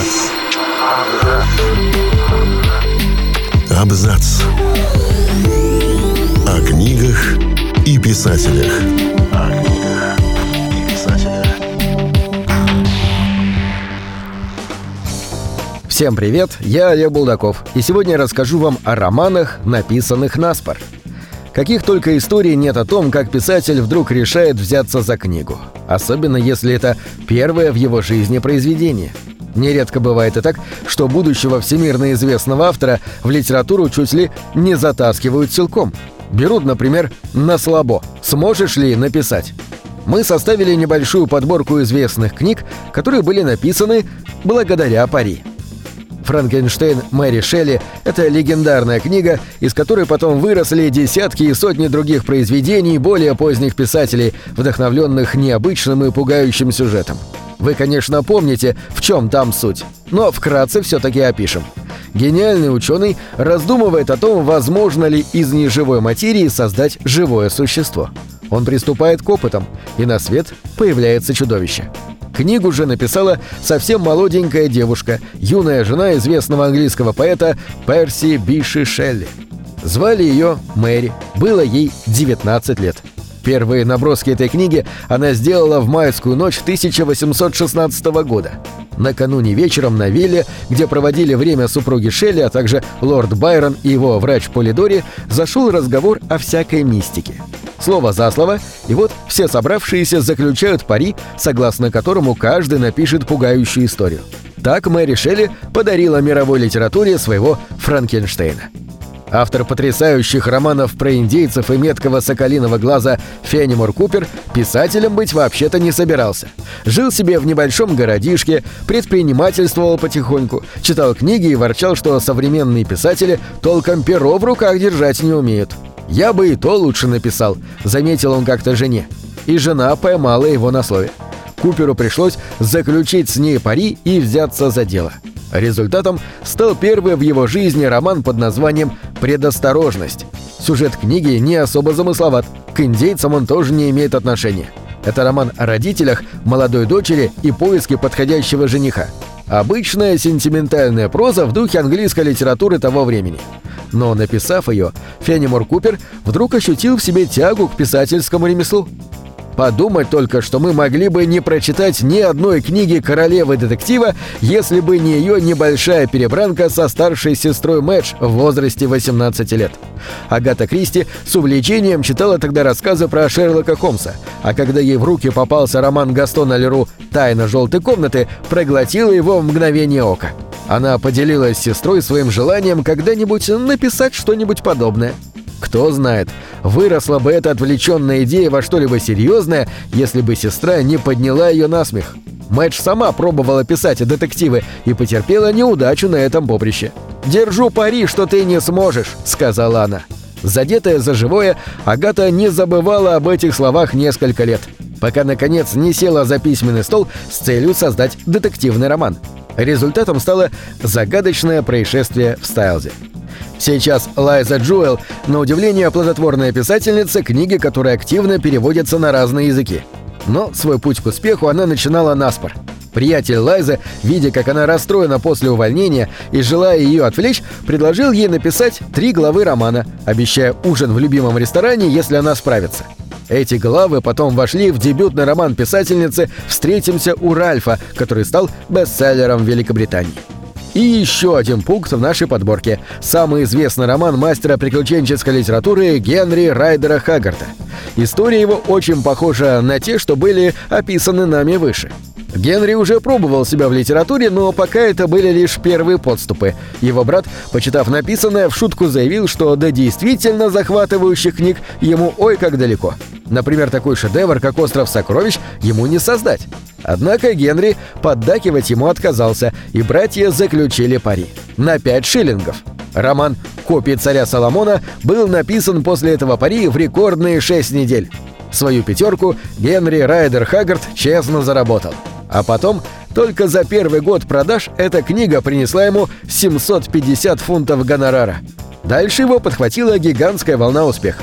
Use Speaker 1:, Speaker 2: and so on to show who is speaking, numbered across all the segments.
Speaker 1: Абзац. Абзац. О книгах и писателях. О книгах и писателях.
Speaker 2: Всем привет, я Олег Булдаков, и сегодня я расскажу вам о романах, написанных наспор. Каких только историй нет о том, как писатель вдруг решает взяться за книгу. Особенно если это первое в его жизни произведение. Нередко бывает и так, что будущего всемирно известного автора в литературу чуть ли не затаскивают силком. Берут, например, на слабо. Сможешь ли написать? Мы составили небольшую подборку известных книг, которые были написаны благодаря пари. «Франкенштейн» Мэри Шелли — это легендарная книга, из которой потом выросли десятки и сотни других произведений более поздних писателей, вдохновленных необычным и пугающим сюжетом. Вы, конечно, помните, в чем там суть, но вкратце все-таки опишем. Гениальный ученый раздумывает о том, возможно ли из неживой материи создать живое существо. Он приступает к опытам, и на свет появляется чудовище. Книгу же написала совсем молоденькая девушка, юная жена известного английского поэта Перси Биши Шелли. Звали ее Мэри, было ей 19 лет. Первые наброски этой книги она сделала в майскую ночь 1816 года. Накануне вечером на вилле, где проводили время супруги Шелли, а также лорд Байрон и его врач Полидори, зашел разговор о всякой мистике. Слово за слово, и вот все собравшиеся заключают пари, согласно которому каждый напишет пугающую историю. Так Мэри Шелли подарила мировой литературе своего Франкенштейна. Автор потрясающих романов про индейцев и меткого соколиного глаза Фенимор Купер писателем быть вообще-то не собирался. Жил себе в небольшом городишке, предпринимательствовал потихоньку, читал книги и ворчал, что современные писатели толком перо в руках держать не умеют. «Я бы и то лучше написал», — заметил он как-то жене. И жена поймала его на слове. Куперу пришлось заключить с ней пари и взяться за дело. Результатом стал первый в его жизни роман под названием «Предосторожность». Сюжет книги не особо замысловат, к индейцам он тоже не имеет отношения. Это роман о родителях, молодой дочери и поиске подходящего жениха. Обычная сентиментальная проза в духе английской литературы того времени. Но написав ее, Фенимор Купер вдруг ощутил в себе тягу к писательскому ремеслу. Подумать только, что мы могли бы не прочитать ни одной книги королевы детектива, если бы не ее небольшая перебранка со старшей сестрой Мэтч в возрасте 18 лет. Агата Кристи с увлечением читала тогда рассказы про Шерлока Холмса, а когда ей в руки попался роман Гастона Леру «Тайна желтой комнаты», проглотила его в мгновение ока. Она поделилась с сестрой своим желанием когда-нибудь написать что-нибудь подобное. Кто знает, выросла бы эта отвлеченная идея во что-либо серьезное, если бы сестра не подняла ее на смех. Мэтч сама пробовала писать детективы и потерпела неудачу на этом поприще. «Держу пари, что ты не сможешь», — сказала она. Задетая за живое, Агата не забывала об этих словах несколько лет, пока, наконец, не села за письменный стол с целью создать детективный роман. Результатом стало загадочное происшествие в Стайлзе. Сейчас Лайза Джуэл, на удивление плодотворная писательница, книги которой активно переводятся на разные языки. Но свой путь к успеху она начинала наспор. Приятель Лайза, видя, как она расстроена после увольнения и желая ее отвлечь, предложил ей написать три главы романа, обещая ужин в любимом ресторане, если она справится. Эти главы потом вошли в дебютный роман писательницы «Встретимся у Ральфа», который стал бестселлером в Великобритании. И еще один пункт в нашей подборке. Самый известный роман мастера приключенческой литературы Генри Райдера Хаггарта. История его очень похожа на те, что были описаны нами выше. Генри уже пробовал себя в литературе, но пока это были лишь первые подступы. Его брат, почитав написанное, в шутку заявил, что до действительно захватывающих книг ему ой как далеко. Например, такой шедевр, как «Остров сокровищ», ему не создать. Однако Генри поддакивать ему отказался, и братья заключили пари. На пять шиллингов. Роман «Копии царя Соломона» был написан после этого пари в рекордные шесть недель. Свою пятерку Генри Райдер Хаггард честно заработал. А потом, только за первый год продаж эта книга принесла ему 750 фунтов гонорара. Дальше его подхватила гигантская волна успеха.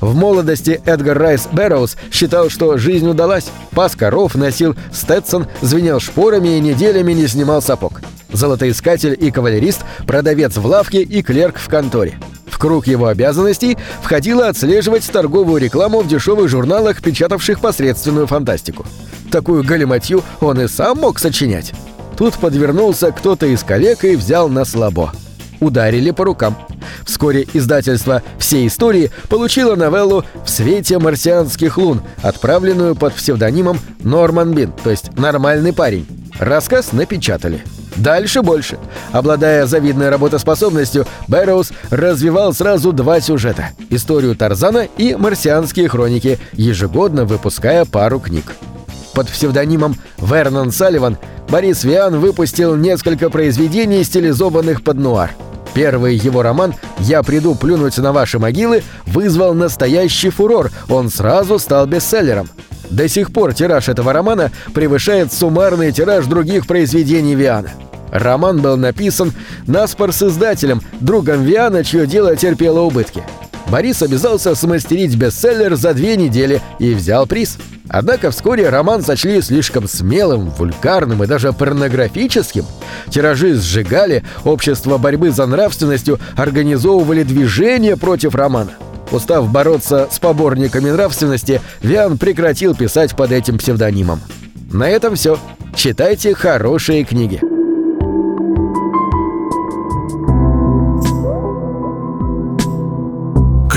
Speaker 2: В молодости Эдгар Райс Бэрроуз считал, что жизнь удалась. Пас коров, носил стетсон, звенел шпорами и неделями не снимал сапог. Золотоискатель и кавалерист, продавец в лавке и клерк в конторе. В круг его обязанностей входило отслеживать торговую рекламу в дешевых журналах, печатавших посредственную фантастику. Такую галиматью он и сам мог сочинять. Тут подвернулся кто-то из коллег и взял на слабо. Ударили по рукам. Вскоре издательство «Все истории» получило новеллу «В свете марсианских лун», отправленную под псевдонимом Норман Бин, то есть «Нормальный парень». Рассказ напечатали. Дальше больше. Обладая завидной работоспособностью, Бэрроуз развивал сразу два сюжета – историю Тарзана и марсианские хроники, ежегодно выпуская пару книг. Под псевдонимом Вернон Салливан Борис Виан выпустил несколько произведений, стилизованных под нуар. Первый его роман «Я приду плюнуть на ваши могилы» вызвал настоящий фурор, он сразу стал бестселлером. До сих пор тираж этого романа превышает суммарный тираж других произведений Виана. Роман был написан наспор с издателем, другом Виана, чье дело терпело убытки. Борис обязался смастерить бестселлер за две недели и взял приз. Однако вскоре роман сочли слишком смелым, вульгарным и даже порнографическим. Тиражи сжигали, общество борьбы за нравственностью организовывали движение против романа. Устав бороться с поборниками нравственности, Виан прекратил писать под этим псевдонимом. На этом все. Читайте хорошие книги.